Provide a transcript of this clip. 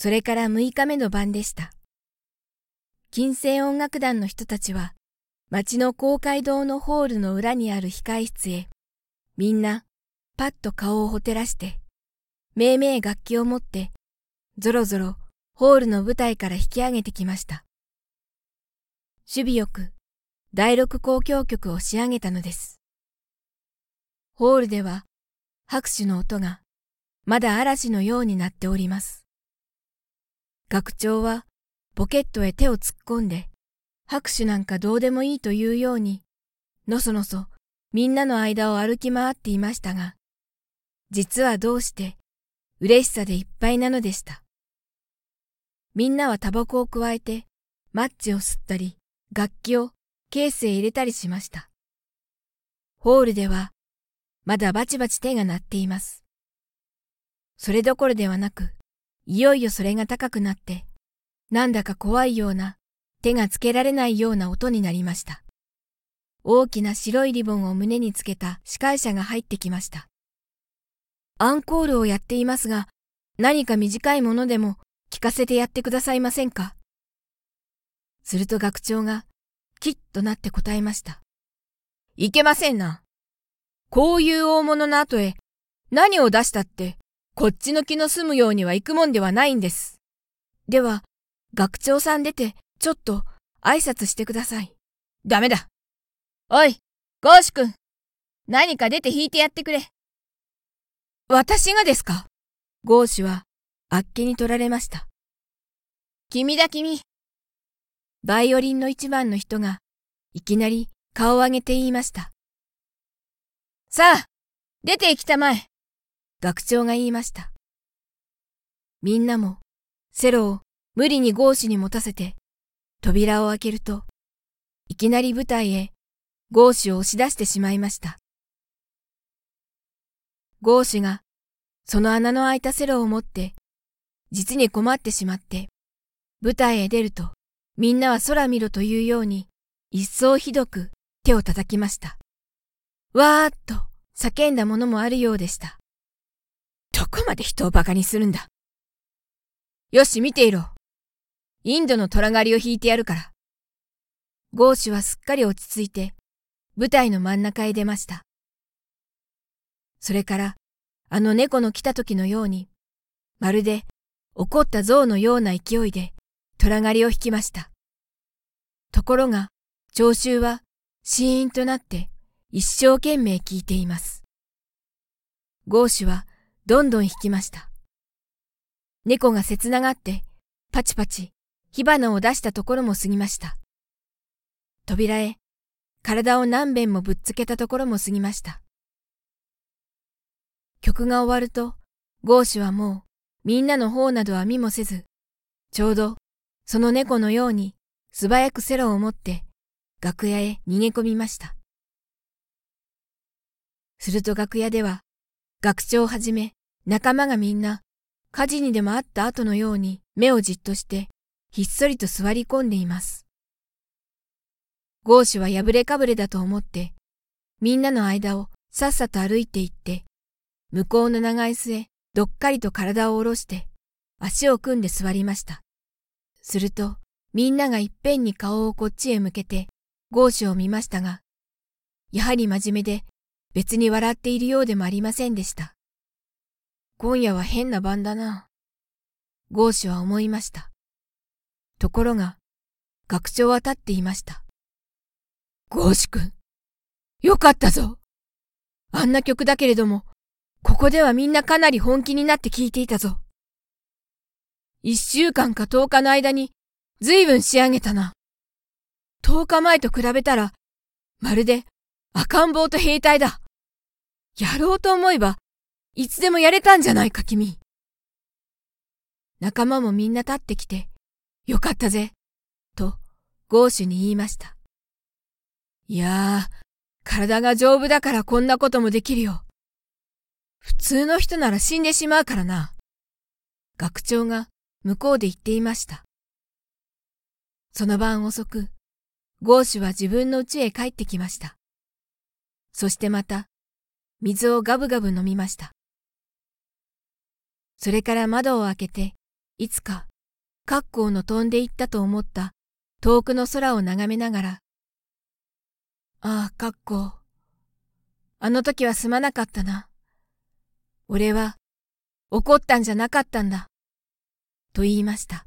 それから6日目の晩でした。金星音楽団の人たちは、町の公会堂のホールの裏にある控室へ、みんな、パッと顔をほてらして、めいめい楽器を持って、ぞろぞろホールの舞台から引き上げてきました。守備よく、第六交響曲を仕上げたのです。ホールでは、拍手の音が、まだ嵐のようになっております。学長は、ポケットへ手を突っ込んで、拍手なんかどうでもいいというように、のそのそみんなの間を歩き回っていましたが、実はどうして嬉しさでいっぱいなのでした。みんなはタバコをくわえて、マッチを吸ったり、楽器をケースへ入れたりしました。ホールでは、まだバチバチ手が鳴っています。それどころではなく、いよいよそれが高くなって、なんだか怖いような手がつけられないような音になりました。大きな白いリボンを胸につけた司会者が入ってきました。アンコールをやっていますが、何か短いものでも聞かせてやってくださいませんか？すると学長が、きっとなって答えました。いけませんな。こういう大物の後へ、何を出したって、こっちの気の済むようにはいくもんではないんです。では、学長さん出て、ちょっと挨拶してください。ダメだ。おい、ゴーシュ君。何か出て弾いてやってくれ。私がですか？ゴーシュは、あっけに取られました。君だ君。バイオリンの一番の人が、いきなり顔を上げて言いました。さあ、出て行きたまえ。学長が言いました。みんなも、セロを無理にゴーシュに持たせて、扉を開けると、いきなり舞台へゴーシュを押し出してしまいました。ゴーシュがその穴の開いたセロを持って実に困ってしまって舞台へ出るとみんなは空見ろというように一層ひどく手を叩きました。わーっと叫んだものもあるようでした。どこまで人を馬鹿にするんだ。よし見ていろ。インドの虎狩りを引いてやるから。ゴーシュはすっかり落ち着いて、舞台の真ん中へ出ました。それから、あの猫の来た時のように、まるで怒った象のような勢いで虎狩りを引きました。ところが、聴衆はシーンとなって一生懸命聞いています。ゴーシュはどんどん引きました。猫が切ながってパチパチ火花を出したところも過ぎました。扉へ体を何遍もぶっつけたところも過ぎました。曲が終わると、ゴーシュはもうみんなの方などは見もせず、ちょうどその猫のように素早くセロを持って楽屋へ逃げ込みました。すると楽屋では学長をはじめ仲間がみんな火事にでもあった後のように目をじっとしてひっそりと座り込んでいます。ゴーシュは破れかぶれだと思って、みんなの間をさっさと歩いて行って、向こうの長椅子へどっかりと体を下ろして、足を組んで座りました。すると、みんながいっぺんに顔をこっちへ向けて、ゴーシュを見ましたが、やはり真面目で別に笑っているようでもありませんでした。今夜は変な晩だな。ゴーシュは思いました。ところが、学長は立っていました。ゴーシュ君、よかったぞ。あんな曲だけれども、ここではみんなかなり本気になって聴いていたぞ。一週間か十日の間に、ずいぶん仕上げたな。十日前と比べたら、まるで赤ん坊と兵隊だ。やろうと思えば、いつでもやれたんじゃないか、君。仲間もみんな立ってきて、よかったぜ、と、ゴーシュに言いました。いやー、体が丈夫だからこんなこともできるよ。普通の人なら死んでしまうからな。学長が向こうで言っていました。その晩遅く、ゴーシュは自分の家へ帰ってきました。そしてまた、水をガブガブ飲みました。それから窓を開けていつか、格好の飛んでいったと思った遠くの空を眺めながら、ああ、格好。あの時はすまなかったな。俺は怒ったんじゃなかったんだ。と言いました。